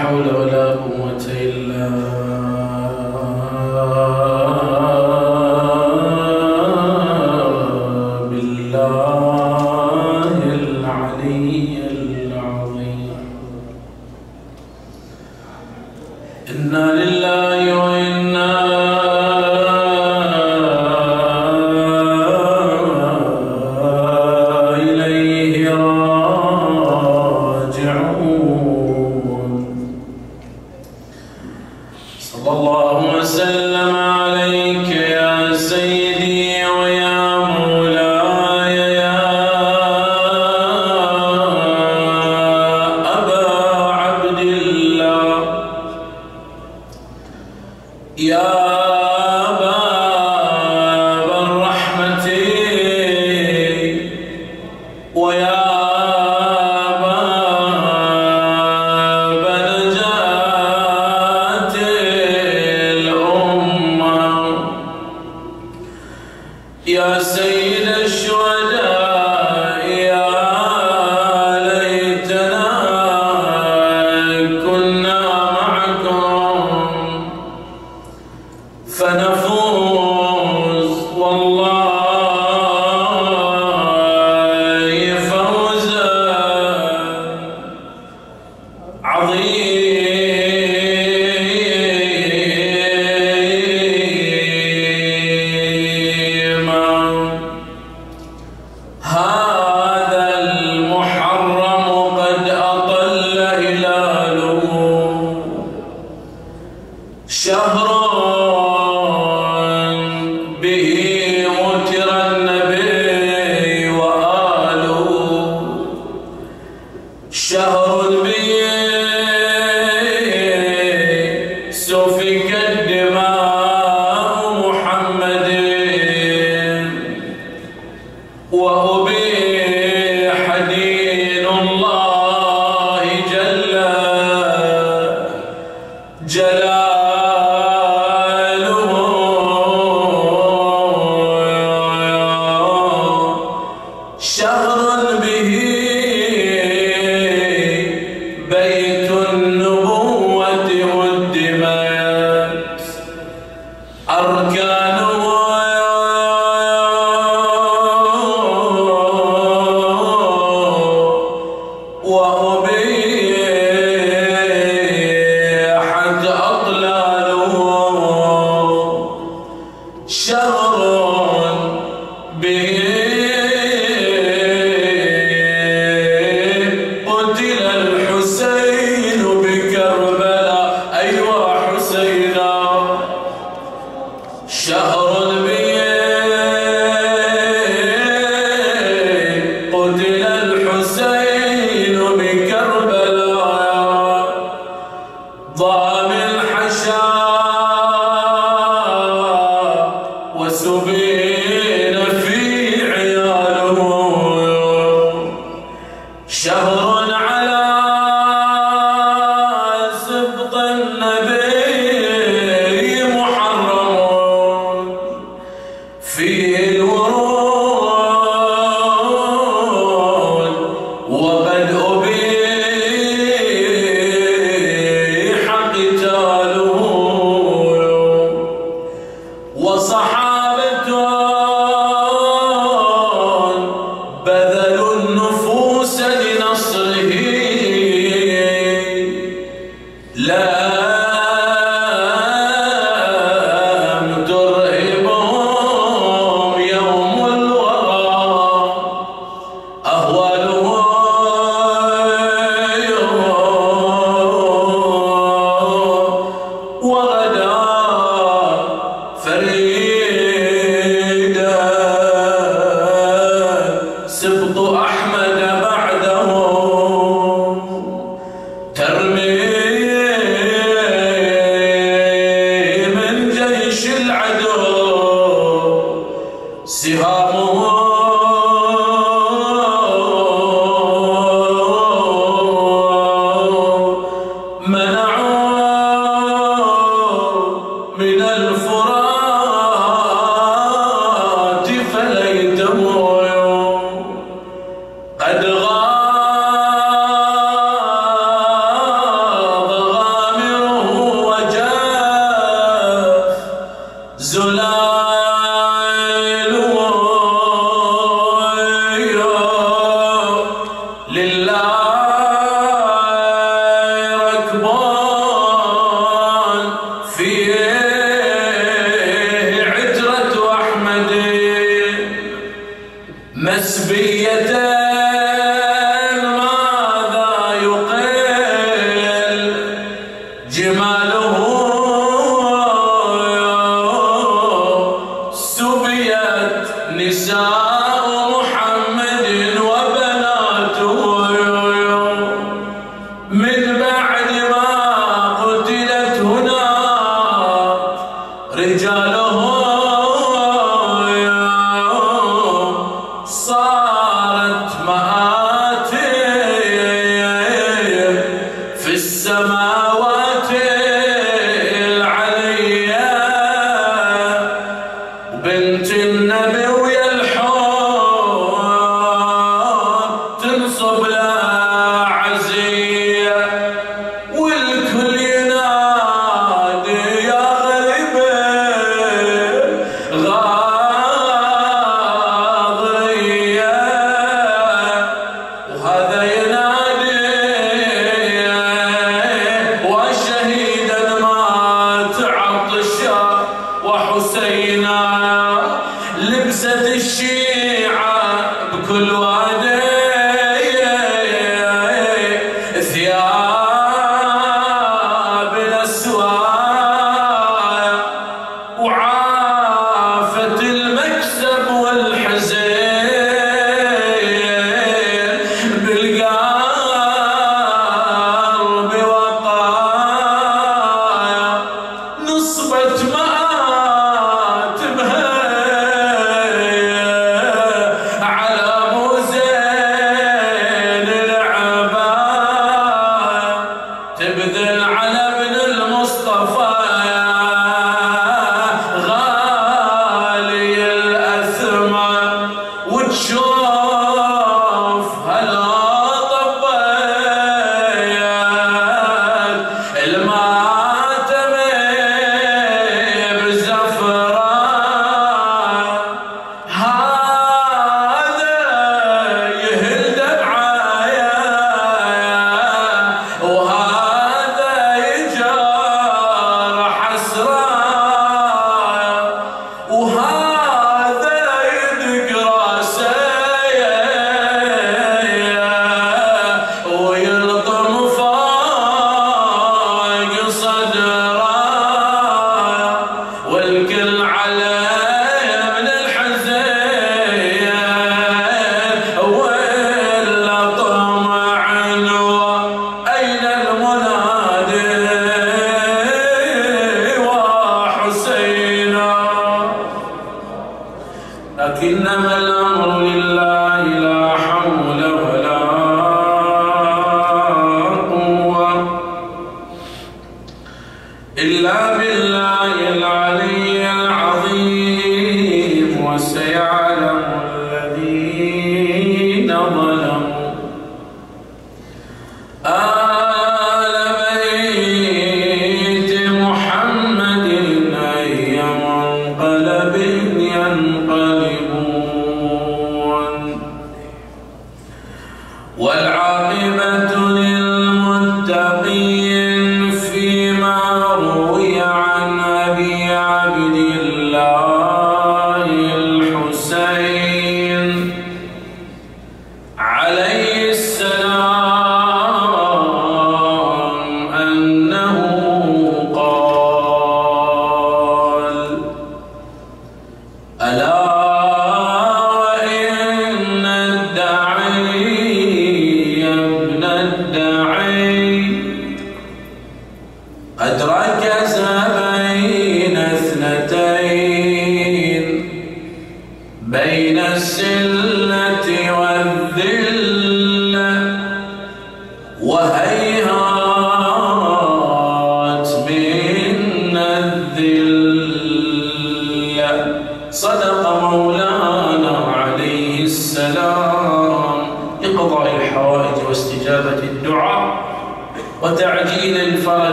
حول ولا قوة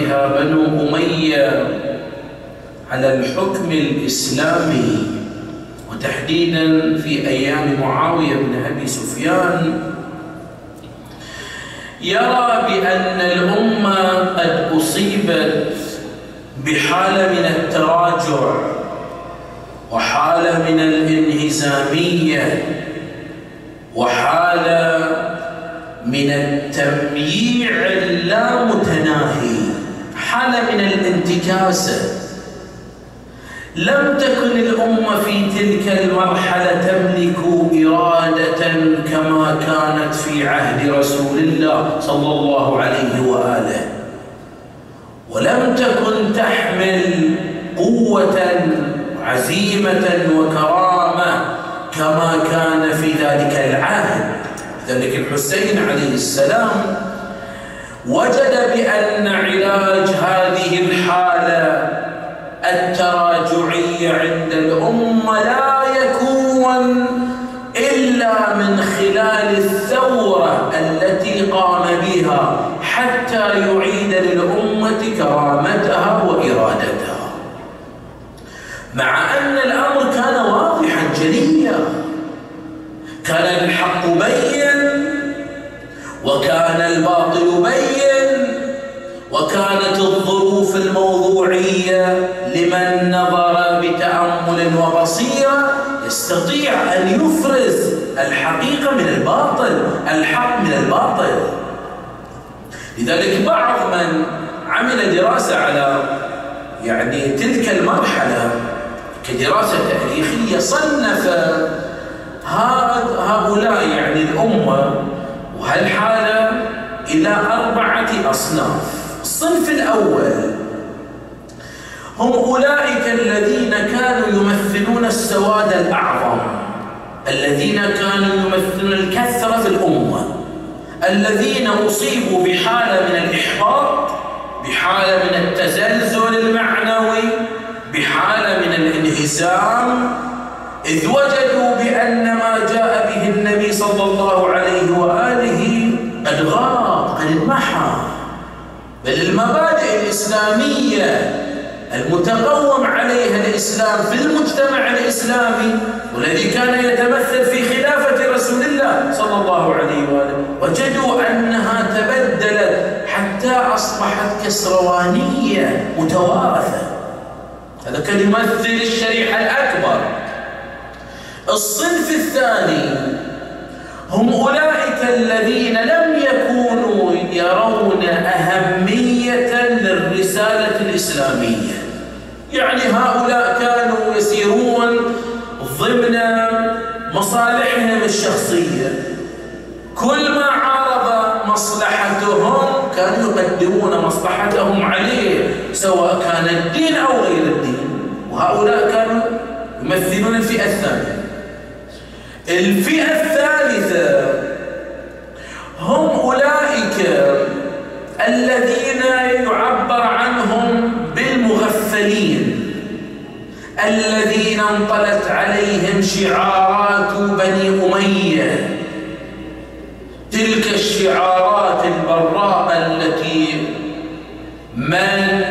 فيها بنو أمية على الحكم الإسلامي وتحديدا في أيام معاوية بن أبي سفيان. يرى بأن الأمة قد أصيبت بحالة من التراجع وحالة من الانهزامية وحالة من التمييع اللامتناهي. حالة من الانتكاسة لم تكن الأمة في تلك المرحلة تملك إرادة كما كانت في عهد رسول الله صلى الله عليه وآله. ولم تكن تحمل قوة عزيمة وكرامة كما كان في ذلك العهد. ذلك الحسين عليه السلام وجد بأن علاج هذه الحالة التراجعية عند الأمة لا يكون إلا من خلال الثورة التي قام بها حتى يعيد للأمة كرامتها وإرادتها. مع أن الأمر كان واضحا جليا. كان الحق بين وكان الباطل وكانت الظروف الموضوعية لمن نظر بتأمل وبصيرة يستطيع أن يفرز الحقيقة من الباطل الحق من الباطل. لذلك بعض من عمل دراسة على يعني تلك المرحلة كدراسة تاريخية صنف هؤلاء يعني الأمة وهالحالة إلى أربعة أصناف. الصنف الأول. هم أولئك الذين كانوا يمثلون السواد الأعظم. الذين كانوا يمثلون الكثرة في الأمة. الذين أصيبوا بحالة من الإحباط بحالة من التزلزل المعنوي بحالة من الانهزام إذ وجدوا بأن ما جاء به النبي صلى الله عليه وآله انمحى بل المبادئ الإسلامية المتقوم عليها الإسلام في المجتمع الإسلامي والذي كان يتمثل في خلافة رسول الله صلى الله عليه وآله. وجدوا أنها تبدلت حتى أصبحت كسروانية متوارثة. هذا كان يمثل الشريحة الأكبر. الصنف الثاني هم أولئك الذين لم يكونوا يرون أهمية للرسالة الإسلامية يعني هؤلاء كانوا يسيرون ضمن مصالحهم الشخصية. كل ما عارض مصلحتهم كانوا يقدمون مصلحتهم عليه سواء كان الدين أو غير الدين. وهؤلاء كانوا يمثلون الفئة الثانية. الفئة الثالثة هم أولئك الذين يعبر عنهم بالمغفلين. الذين انطلت عليهم شعارات بني أمية. تلك الشعارات البراءة التي من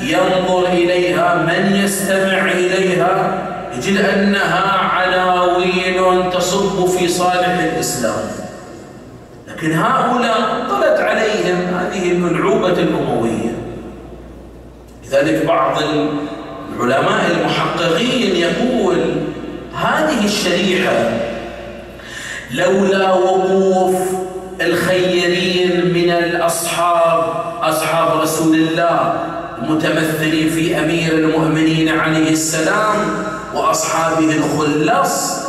ينظر إليها من يستمع إليها يجد أنها عناوين تصب في صالح الإسلام. لكن هؤلاء طلت عليهم هذه الملعوبة الأموية. لذلك بعض العلماء المحققين يقول هذه الشريحة لولا وقوف الخيرين من الأصحاب أصحاب رسول الله المتمثلين في أمير المؤمنين عليه السلام وأصحابه الخلص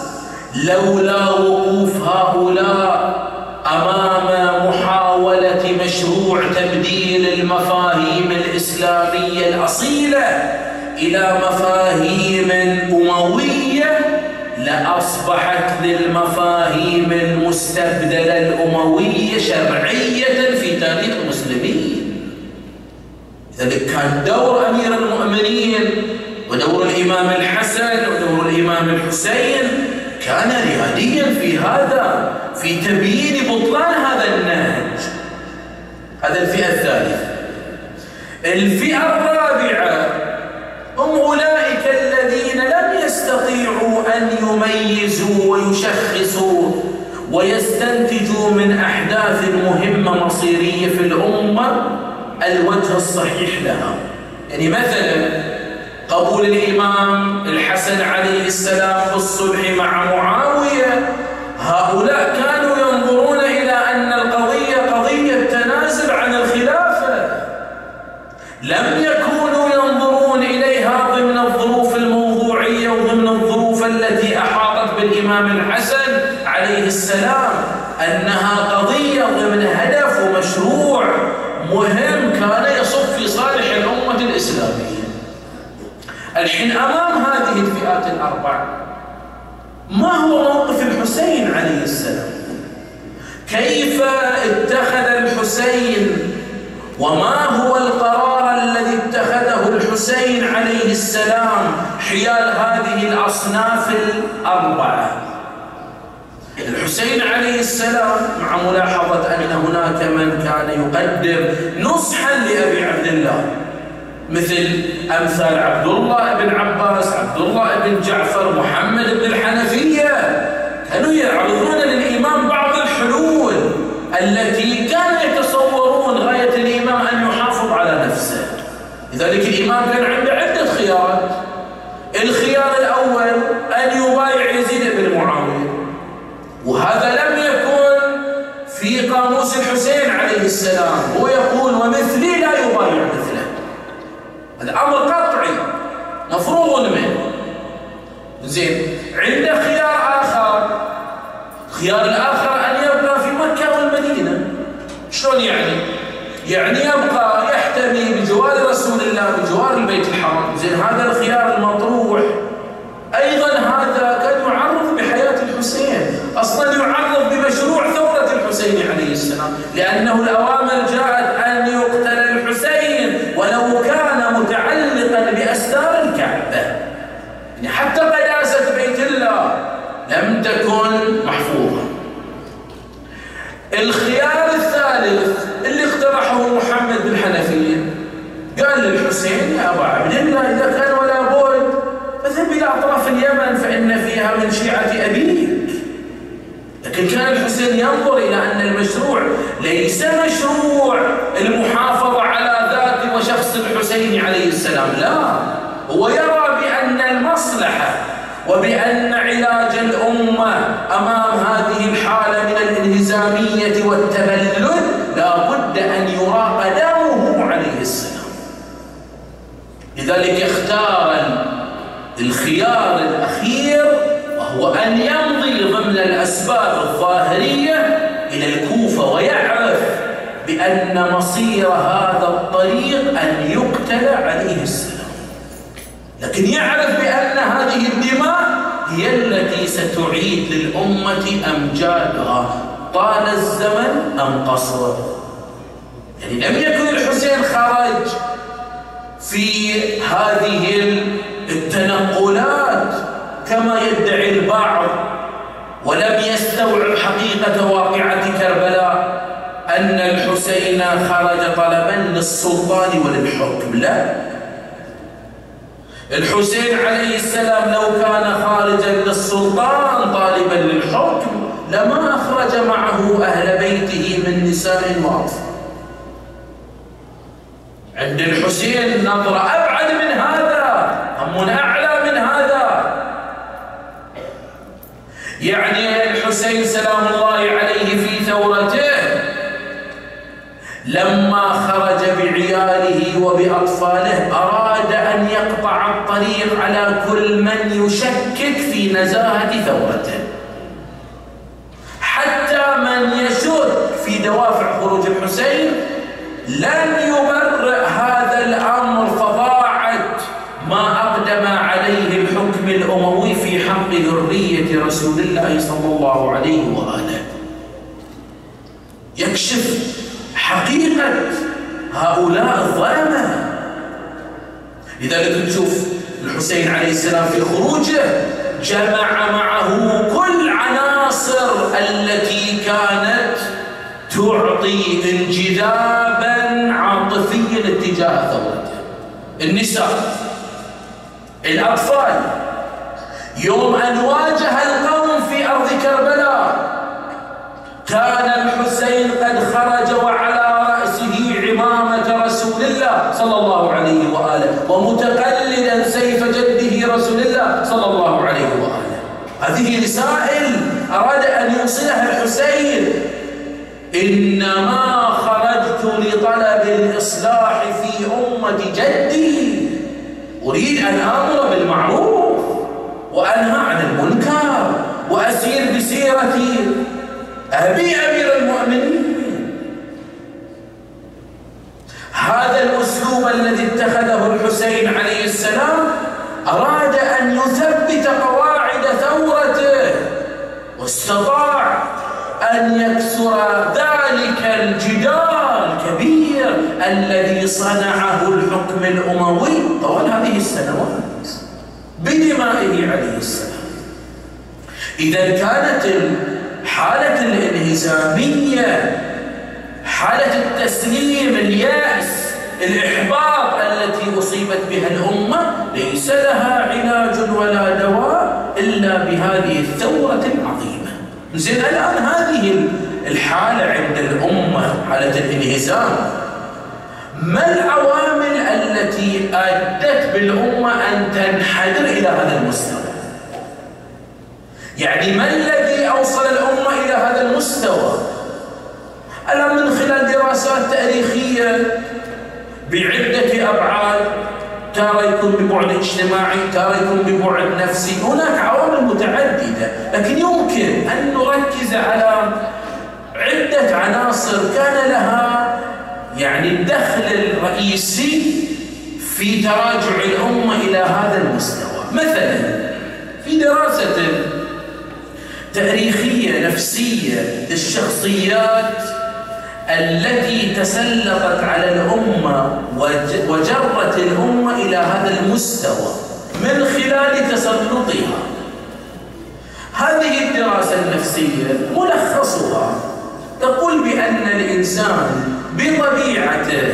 لولا وقوف هؤلاء أمام محاولة مشروع تبديل المفاهيم الإسلامية الأصيلة إلى مفاهيم أموية لأصبحت للمفاهيم المستبدلة الأموية شرعية في تاريخ المسلمين. لذلك كان دور أمير المؤمنين ودور الإمام الحسن ودور الإمام الحسين كان رياديا في هذا في تبيين بطلان هذا النهج. هذا الفئة الثالثة. الفئة الرابعة هم أولئك الذين لم يستطيعوا أن يميزوا ويشخصوا ويستنتجوا من أحداث مهمة مصيرية في الأمة الوجه الصحيح لها. يعني مثلا قبول الإمام الحسن عليه السلام بالصلح مع معاوية هؤلاء كانوا ينظرون إلى أن القضية قضية تنازل عن الخلافة لم يكونوا ينظرون إليها ضمن الظروف الموضوعية وضمن الظروف التي أحاطت بالإمام الحسن عليه السلام أنها قضية ضمن هدف ومشروع مهم كان يصب في صالح الأمة الإسلامية. الحين أمام هذه الفئات الأربع ما هو موقف الحسين عليه السلام؟ كيف اتخذ الحسين؟ وما هو القرار الذي اتخذه الحسين عليه السلام حيال هذه الأصناف الأربعة؟ الحسين عليه السلام مع ملاحظة أن هناك من كان يقدم نصحا لأبي عبد الله مثل أمثال عبد الله بن عباس عبد الله بن جعفر محمد بن الحنفية. كانوا يعرضون للإمام بعض الحلول التي كانوا يتصورون غاية الإمام أن يحافظ على نفسه. لذلك الإمام كان عنده عدة خيارات. الخيار الأول أن يبايع يزيد بن معاوية وهذا لم يكن في قاموس الحسين عليه السلام. هو يقول ومثلي لا يبايع مثله. هذا أمر قطعي مفروغ منه. زين عنده خيار آخر الخيار الآخر أن يبقى في مكة والمدينة. شلون يعني؟ يعني يبقى يحتمي بجوار رسول الله بجوار البيت الحرام. زين هذا الخيار المطروح. أيضا هذا كان يعرض بحياة الحسين. أصلا يعرض بمشروع ثورة الحسين عليه السلام لأنه الأوامر جاءت أن يقتل الحسين ولو كان متعلقا بأستار الكعبة. يعني حتى قداسة بيت الله لم تكن محفوظة. الخيار الثالث اللي اقترحه محمد بن حنفية قال للحسين يا أبا عبد الله إذا كان ولا بد فذهب إلى أطراف اليمن فإن فيها من شيعة أبيك لكن كان الحسين ينظر إلى أن المشروع ليس مشروع المحافظة على ذات وشخص الحسين عليه السلام لا. هو يرى بأن المصلحة وبأن علاج الأمة أمام هذه الحالة من الانهزامية والتبلد لا بد أن يراق دمه عليه السلام. لذلك اختار الخيار الأخير وهو أن يمضي ضمن الأسباب الظاهرية إلى الكوفة ويعرف بأن مصير هذا الطريق أن يقتل عليه السلام لكن يعرف بأن هذه الدماء هي التي ستعيد للأمة أمجادها. طال الزمن أم قصر؟ يعني لم يكن الحسين خرج في هذه التنقلات كما يدعي البعض ولم يستوعب حقيقة واقعة كربلاء أن الحسين خرج طلبا للسلطان وللحكم. لا. الحسين عليه السلام لو كان خارجا للسلطان طالبا للحكم لما أخرج معه أهل بيته من نساء وأطفال. عند الحسين نظرة أبعد من هذا. هم أعلى من هذا يعني الحسين سلام الله عليه في ثورته لما خرج بعياله وبأطفاله أراد أن يقطع الطريق على كل من يشكك في نزاهة ثورته. حتى من يشك في دوافع خروج الحسين لن يبرئ هذا الأمر فضاعت ما أقدم عليه الحكم الأموي في حق ذرية رسول الله صلى الله عليه وآله. يكشف حقيقة هؤلاء الظلمة. لذلك نشوف الحسين عليه السلام في خروجه جمع معه كل عناصر التي كانت تعطي انجذابا عاطفيا اتجاه ثورته. النساء الأطفال يوم أن واجه القوم في أرض كربلاء كان الحسين قد خرج وعلى رأسه عمامة رسول الله صلى الله عليه وآله ومتقلدا سيف جده رسول الله صلى الله عليه وآله. هذه رسائل أراد أن يوصلها الحسين. إنما خرجت لطلب الإصلاح في أمة جدي أريد أن آمر بالمعروف. وأنهى عن المنكر وأسير بسيرة أبي أمير المؤمنين. هذا الأسلوب الذي اتخذه الحسين عليه السلام أراد أن يثبت قواعد ثورته واستطاع أن يكسر ذلك الجدار الكبير الذي صنعه الحكم الأموي طوال هذه السنوات. بدمائه عليه السلام. إذا كانت حالة الانهزامية حالة التسليم اليأس الإحباط التي أصيبت بها الأمة ليس لها علاج ولا دواء إلا بهذه الثورة العظيمة. زين الآن هذه الحالة عند الأمة حالة الانهزام. ما العوامل التي أدت بالأمة أن تنحدر إلى هذا المستوى؟ يعني ما الذي أوصل الأمة إلى هذا المستوى؟ الآن من خلال دراسات تاريخية بعدة أبعاد تارة يكون ببعد اجتماعي تارة يكون ببعد نفسي هناك عوامل متعددة لكن يمكن أن نركز على عدة عناصر كان لها يعني الدخل الرئيسي في تراجع الأمة إلى هذا المستوى. مثلا في دراسة تاريخية نفسية للشخصيات التي تسلطت على الأمة وجرت الأمة إلى هذا المستوى من خلال تسلطها. هذه الدراسة النفسية ملخصها تقول بأن الإنسان بطبيعته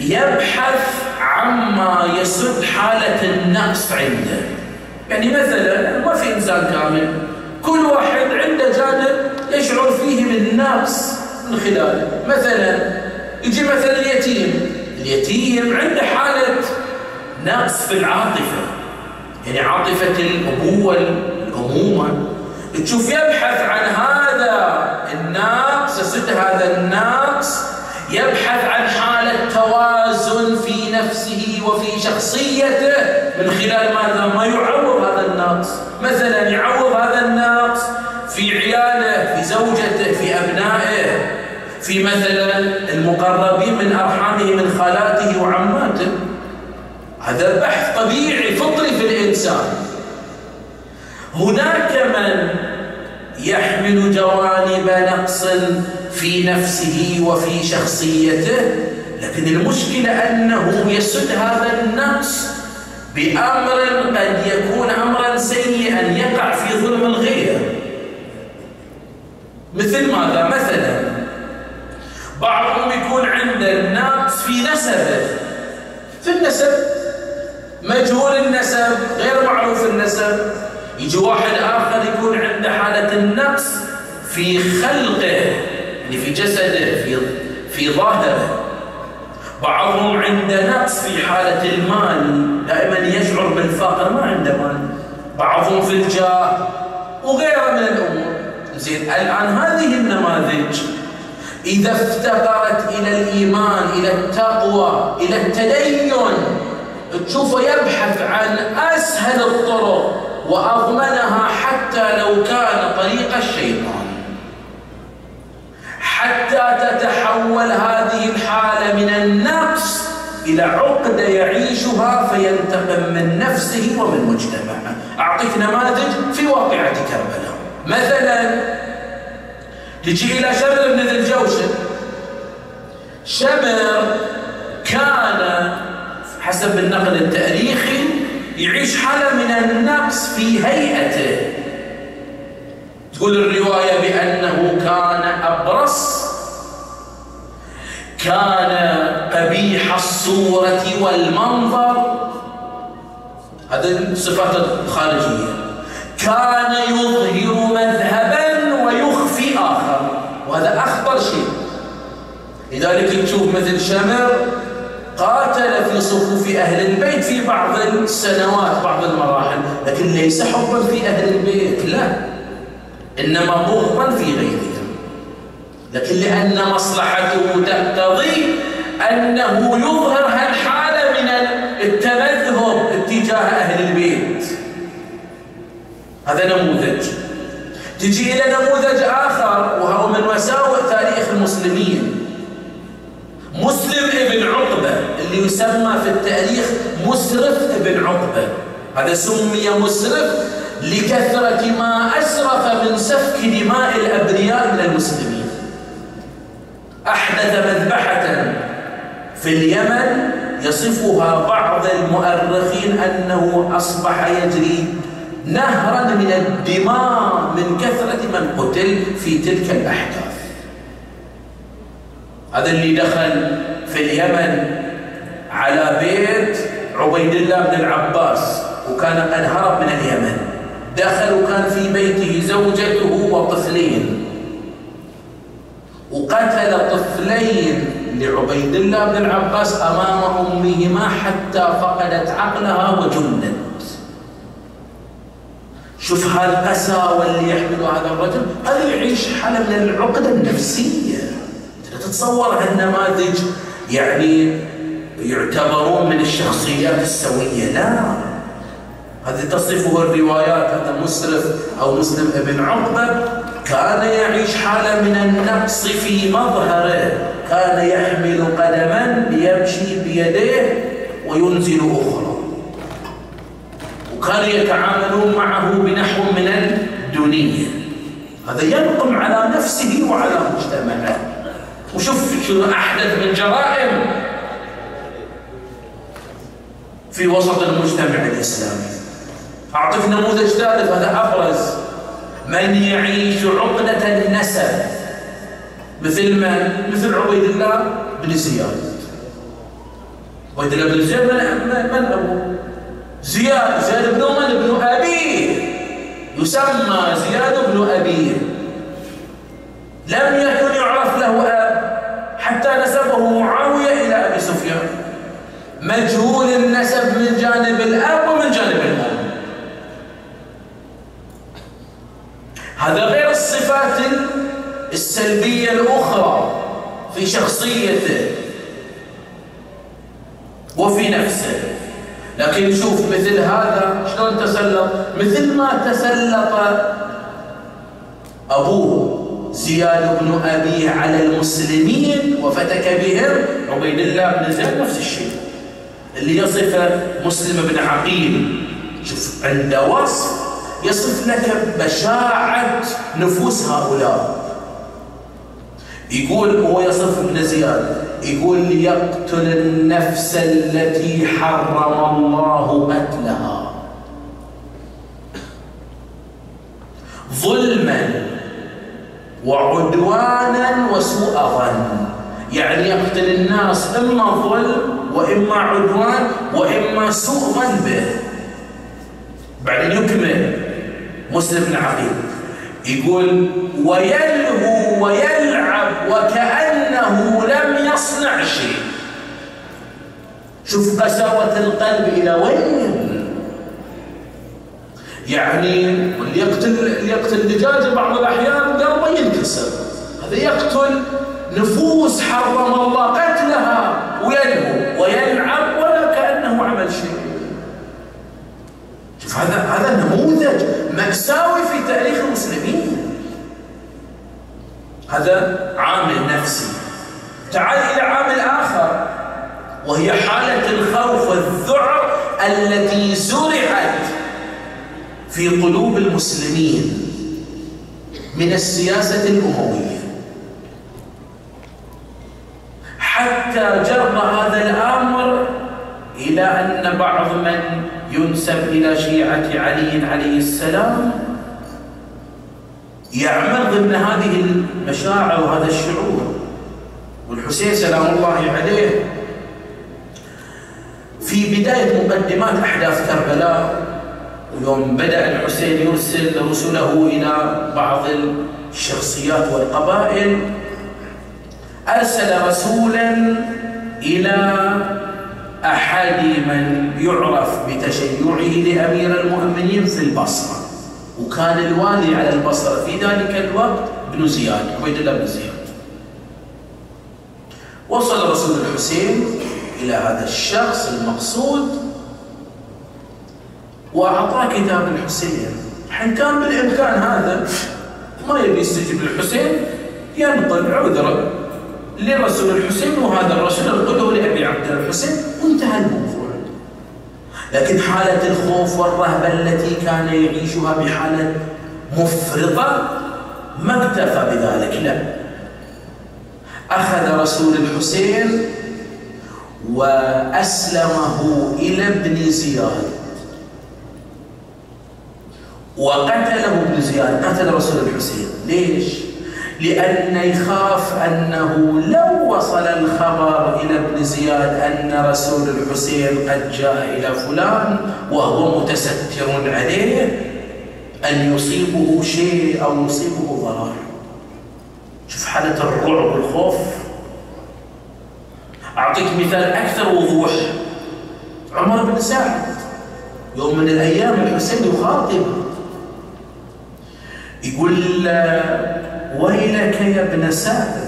يبحث عما يسد حالة النقص عنده. يعني مثلا ما في إنسان كامل كل واحد عنده جانب يشعر فيه بالنقص من خلاله. مثلا يجي مثلا اليتيم اليتيم عنده حالة نقص في العاطفة. يعني عاطفة الأبوة الأمومة. تشوف يبحث عن هذا النقص يسد هذا النقص يبحث عن حالة توازن في نفسه وفي شخصيته من خلال ماذا؟ ما يعوض هذا النقص مثلا يعوض هذا النقص في عياله في زوجته في أبنائه. في مثلا المقربين من أرحامه من خالاته وعماته. هذا بحث طبيعي فطري في الإنسان. هناك من يحمل جوانب نقص في نفسه وفي شخصيته لكن المشكلة أنه يسد هذا النقص بأمر قد يكون أمرا سيئا يقع في ظلم الغير. مثل ماذا؟ مثلا بعضهم يكون عنده نقص في نسبه في النسب مجهول النسب غير معروف النسب. يجي واحد آخر يكون عنده حالة النقص في خلقه يعني في جسده في في ظاهره. بعضهم عنده نقص في حالة المال دائما يشعر بالفقر ما عنده مال. بعضهم في الجاه وغيره من الأمور. زين الآن هذه النماذج إذا افتقرت إلى الإيمان إلى التقوى إلى التدين تشوفه يبحث عن أسهل الطرق. وأضمنها حتى لو كان طريق الشيطان. حتى تتحول هذه الحالة من النقص إلى عقدة يعيشها فينتقم من نفسه ومن مجتمعه. أعطيك نماذج في واقعة كربلاء مثلا تجي إلى شمر بن ذي الجوشن شمر كان حسب النقل التاريخي يعيش حالة من النقص في هيئته. تقول الرواية بأنه كان أبرص كان قبيح الصورة والمنظر. هذه الصفات الخارجية. كان يظهر مذهبا ويخفي آخر. وهذا أخطر شيء. لذلك تشوف مثل شمر قاتل في صفوف أهل البيت في بعض السنوات بعض المراحل لكن ليس حبا في أهل البيت لا. إنما بغضا في غيرهم. لكن لأن مصلحته تقتضي أنه يظهر هالحالة من التمذهب اتجاه أهل البيت. هذا نموذج. تجي إلى نموذج آخر وهو من مساوئ تاريخ المسلمين. مسلم ابن عقبة اللي يسمى في التاريخ مسرف ابن عقبة. هذا سمي مسرف لكثرة ما أسرف من سفك دماء الأبرياء من المسلمين. أحدث مذبحة في اليمن يصفها بعض المؤرخين أنه أصبح يجري نهرا من الدماء من كثرة من قتل في تلك الأحداث. هذا اللي دخل في اليمن على بيت عبيد الله بن العباس وكان قد هرب من اليمن. دخل وكان في بيته زوجته وطفلين. وقتل طفلين لعبيد الله بن العباس أمام أمهما حتى فقدت عقلها وجنت. شوف هالقساوه اللي يحمله هذا الرجل. هذا يعيش حالة من العقده النفسية. تتصور هالنماذج يعني يعتبرون من الشخصيات السوية. لا هذه تصفه الروايات. هذا مسرف أو مسلم ابن عقبة كان يعيش حالة من النقص في مظهره. كان يحمل قدما ليمشي بيديه وينزل أخرى. وكانوا يتعاملون معه بنحو من الدنيا. هذا ينقم على نفسه وعلى مجتمعه. وشوف شنو أحدث من جرائم في وسط المجتمع الإسلامي. اعطيك نموذج ثالث هذا أبرز. من يعيش عقدة النسب مثل من؟ مثل عبيد الله بن زياد. عبيد الله بن زياد من, ابوه؟ زياد زياد بن من؟ ابن ابيه يسمى زياد بن ابيه لم يكن يعرف له اب حتى نسبه معاوية إلى أبي سفيان. مجهول النسب من جانب الأب ومن جانب الام هذا غير الصفات السلبية الأخرى في شخصيته وفي نفسه. لكن شوف مثل هذا شلون تسلط. مثل ما تسلط أبوه. زياد بن ابيه على المسلمين وفتك بهم عبيد الله بن زياد نفس الشيء. اللي يصفه مسلم بن عقيل شوف عند وصف يصف لك بشاعة نفوس هؤلاء. يقول هو يصف ابن زياد يقول ليقتل النفس التي حرم الله قتلها ظلما وعدوانا وسوء ظن يعني يقتل الناس إما ظلم وإما عدوان وإما سوء ظن به. بعدين يكمل. مسلم بن عقيل يقول ويلهو ويلعب وكأنه لم يصنع شيء. شوف قساوة القلب إلى وين يعني اللي يقتل اللي يقتل دجاجة بعض الأحيان قلبه ينكسر. هذا يقتل نفوس حرم الله قتلها ويلهو ويلعب ولا كأنه عمل شيء. شوف هذا هذا نموذج مأساوي في تاريخ المسلمين. هذا عامل نفسي. تعال إلى عامل آخر. وهي حالة الخوف والذعر التي زرعت في قلوب المسلمين من السياسة الأموية. حتى جر هذا الأمر إلى أن بعض من ينسب إلى شيعة علي عليه السلام يعمل ضمن هذه المشاعر وهذا الشعور. والحسين سلام الله عليه في بداية مقدمات أحداث كربلاء يوم بدأ الحسين يرسل رسله إلى بعض الشخصيات والقبائل. أرسل رسولا إلى أحد من يعرف بتشيعه لأمير المؤمنين في البصرة. وكان الوالي على البصرة. في ذلك الوقت ابن زياد عبيد الله بن زياد. وصل رسول الحسين إلى هذا الشخص المقصود. وأعطاه كتاب الحسين. حين كان بالإمكان هذا. ما يبي يستجيب للحسين ينقل عذره لرسول الحسين وهذا الرسول القدوة لأبي عبد الحسين وانتهى الموضوع. لكن حالة الخوف والرهبة التي كان يعيشها بحالة مفرطة ما اكتفى بذلك لا. أخذ رسول الحسين وأسلمه إلى ابن زياد. وقتله ابن زياد قتل رسول الحسين. ليش؟ لأن يخاف أنه لو وصل الخبر إلى ابن زياد أن رسول الحسين قد جاء إلى فلان وهو متستر عليه أن يصيبه شيء أو يصيبه ضرر. شوف حالة الرعب والخوف. أعطيك مثال أكثر وضوح. عمر بن سعد. يوم من الأيام الحسين يخاطب. يقول ويلك يا ابن سعد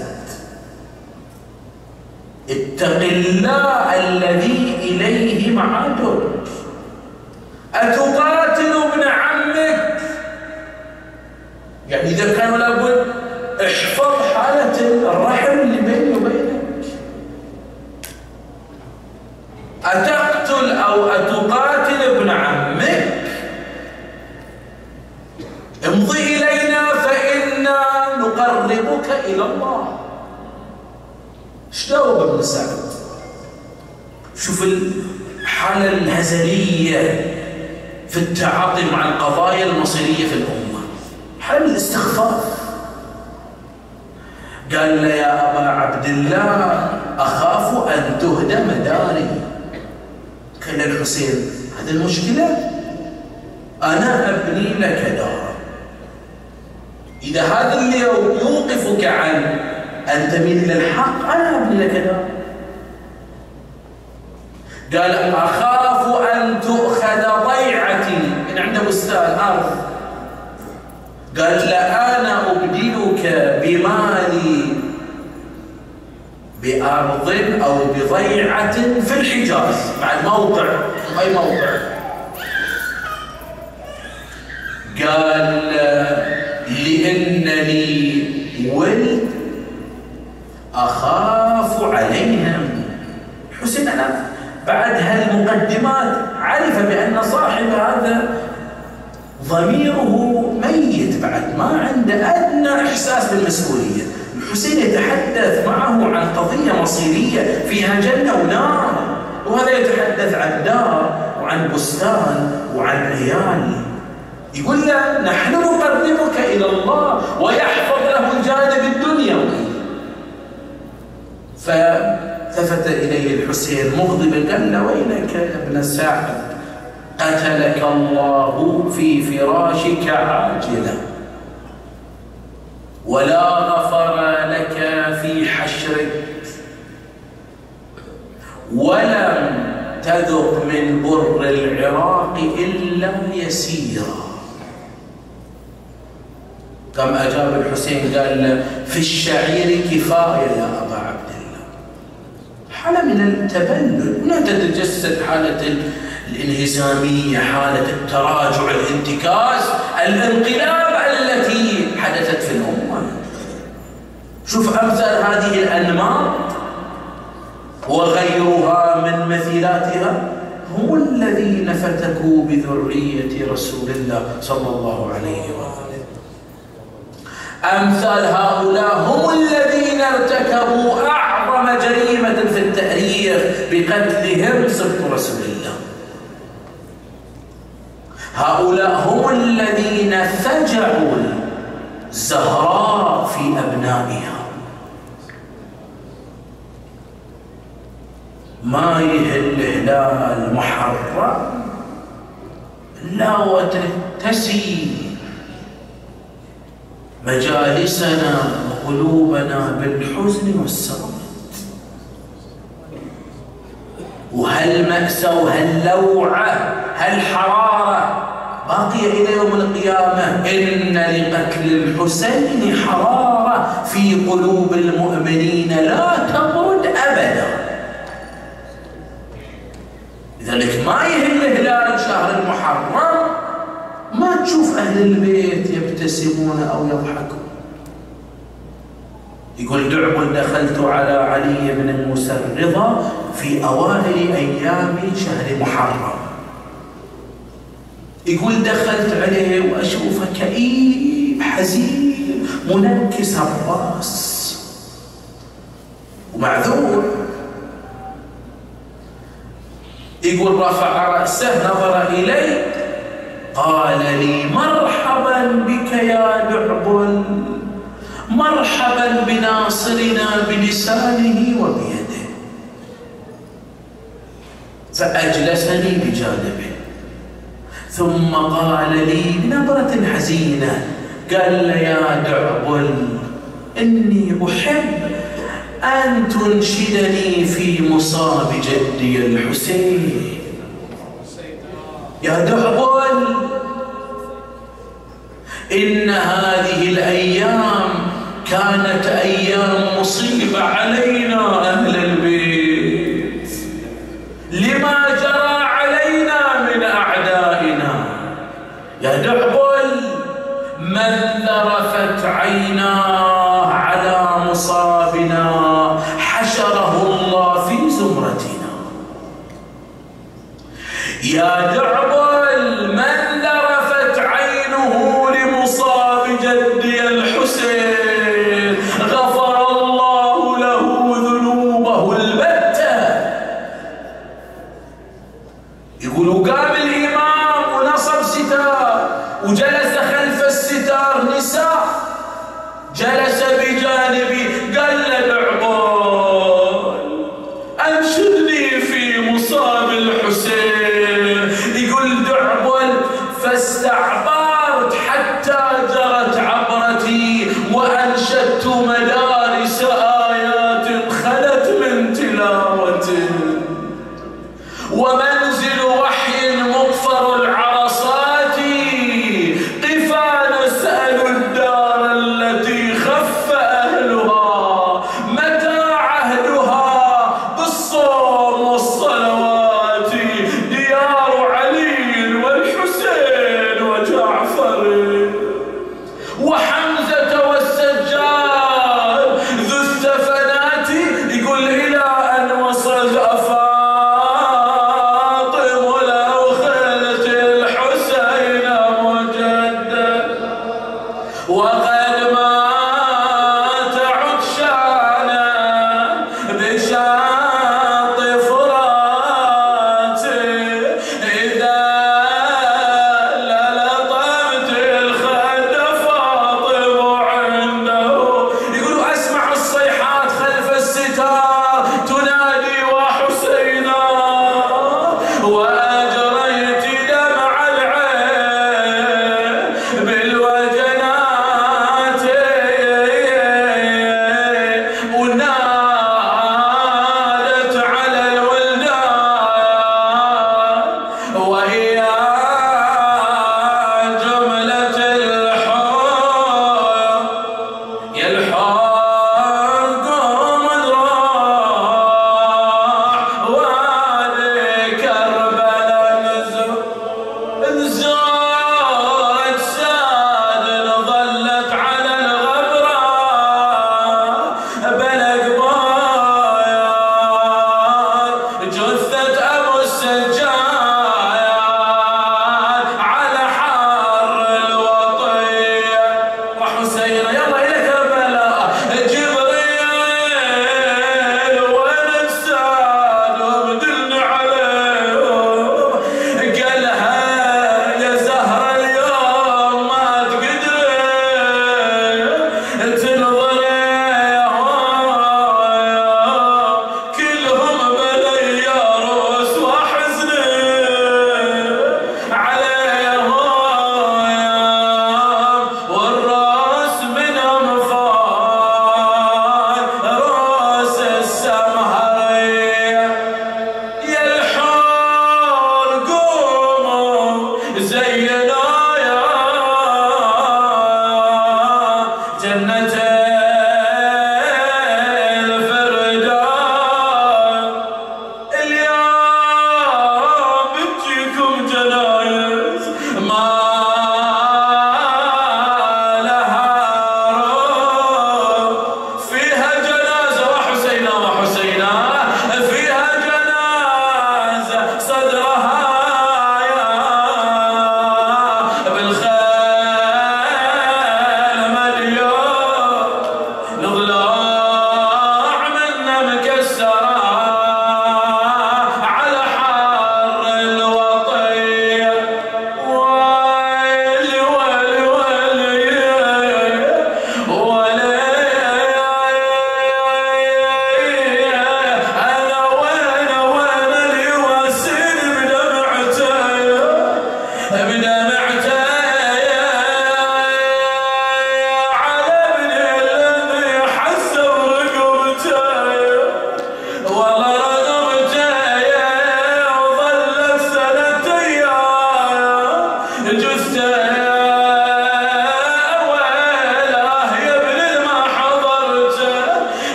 اتق الله الذي إليه معادك أتقاتل ابن عمك؟ يعني إذا كان لابد احفظ حالة الرحم اللي بيني وبينك أتقتل أو أتقاتل ابن عمك امضي إلينا فإنا نقربك إلى الله. اشتوب ابن سعد؟ شوف الحالة الهزلية في التعاطي مع القضايا المصيرية في الأمة. حالة الاستخفاف قال له يا أبا عبد الله أخاف أن تهدم داري قال الحسين هذه المشكلة؟ أنا أبني لك دار إذا هذا اللي يوقفك عن أن تميل إلى الحق أنا أبني لك دار قال أخاف أن تؤخذ ضيعتي من عند بستان أرض. قال لا أنا أبدلك بمالي بأرض أو بضيعة في الحجاز مع الموقع أي موقع. قال لأنني ولد أخاف عليهم حسين أنا بعد هالمقدمات عرف بأن صاحب هذا ضميره ميت بعد ما عنده أدنى إحساس بالمسؤولية. الحسين يتحدث معه عن قضية مصيرية فيها جنة ونار وهذا يتحدث عن دار وعن بستان وعن عيال. يقول نحن نقربك إلى الله ويحفظ له الجانب الدنيوي. فالتفت إليه الحسين مغضبا قال له ويلك يا ابن سعد؟ قتلك الله في فراشك عاجلا. ولا غفر لك في حشرك. ولم تذق من بر العراق إلا يسيرا. كم أجاب الحسين قال في الشعير كفاية يا أبا عبد الله. حالة من التبلد هنا تتجسد حالة الإنهزامية حالة التراجع الانتكاس الانقلاب التي حدثت في الأمة. شوف أمثال هذه الأنماط وغيرها من مثيلاتها هم الذين فتكوا بذرية رسول الله صلى الله عليه وآله أمثال هؤلاء هم الذين ارتكبوا أعظم جريمة في التاريخ بقتلهم سبط رسول الله. هؤلاء هم الذين فجعوا الزهراء في أبنائها. ما يهل هلال محرم لا وتتسي مجالسنا وقلوبنا بالحزن والسرور وهالمأسى وهاللوعة هالحرارة باقية إلى يوم القيامة. إن لقتل الحسين حرارة في قلوب المؤمنين لا تبرد أبدا. لذلك ما يهم هلال شهر المحرم ما تشوف أهل البيت يبتسمون أو يضحكون. يقول دعم دخلت على علي بن الرضا في أوائل أيام شهر محرم. يقول دخلت عليه وأشوفه كئيب حزين منكس الرأس. ومعذور. يقول رفع رأسه نظر إلي قال لي مرحبا بك يا دعبل مرحبا بناصرنا بلسانه وبيده. فأجلسني بجانبه. ثم قال لي بنظرة حزينة قال لي يا دعبل إني أحب أن تنشدني في مصاب جدي الحسين. يا دعبل إن هذه الأيام كانت أيام مصيبة علينا أهل البيت. لما جرى علينا من أعدائنا. يا دعبل من ذرفت عيناه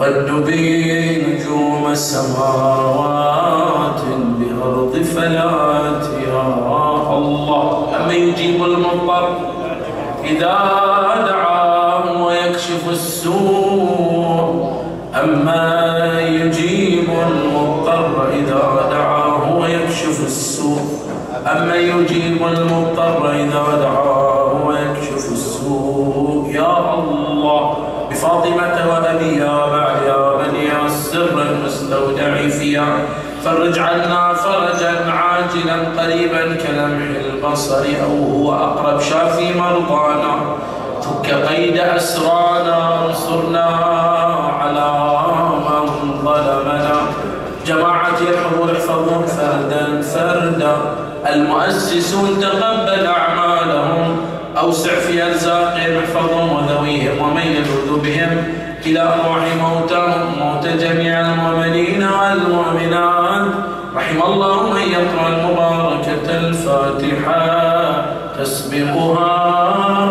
والدبي نجوم السماوات بأرض فلاتها الله. أما يجيب المضطر إذا دعاه ويكشف السوء أما يجيب المضطر إذا دعاه ويكشف السوء. أما يجيب المضطر إذا دعاه فرج عنا فرجا عاجلا قريبا كلمح البصر أو هو أقرب شافي مرضانا. فك قيد أسرانا انصرنا على من ظلمنا جماعة الحضور احفظهم فردا فردا. المؤسسون تقبل أعمالهم. أوسع في أرزاقهم احفظهم وذويهم ومن يلوذ بهم إلى أرواح موتاهم موت جميع المؤمنين والمؤمنات. رحم الله من يقرأ المباركة الفاتحة تسبقها.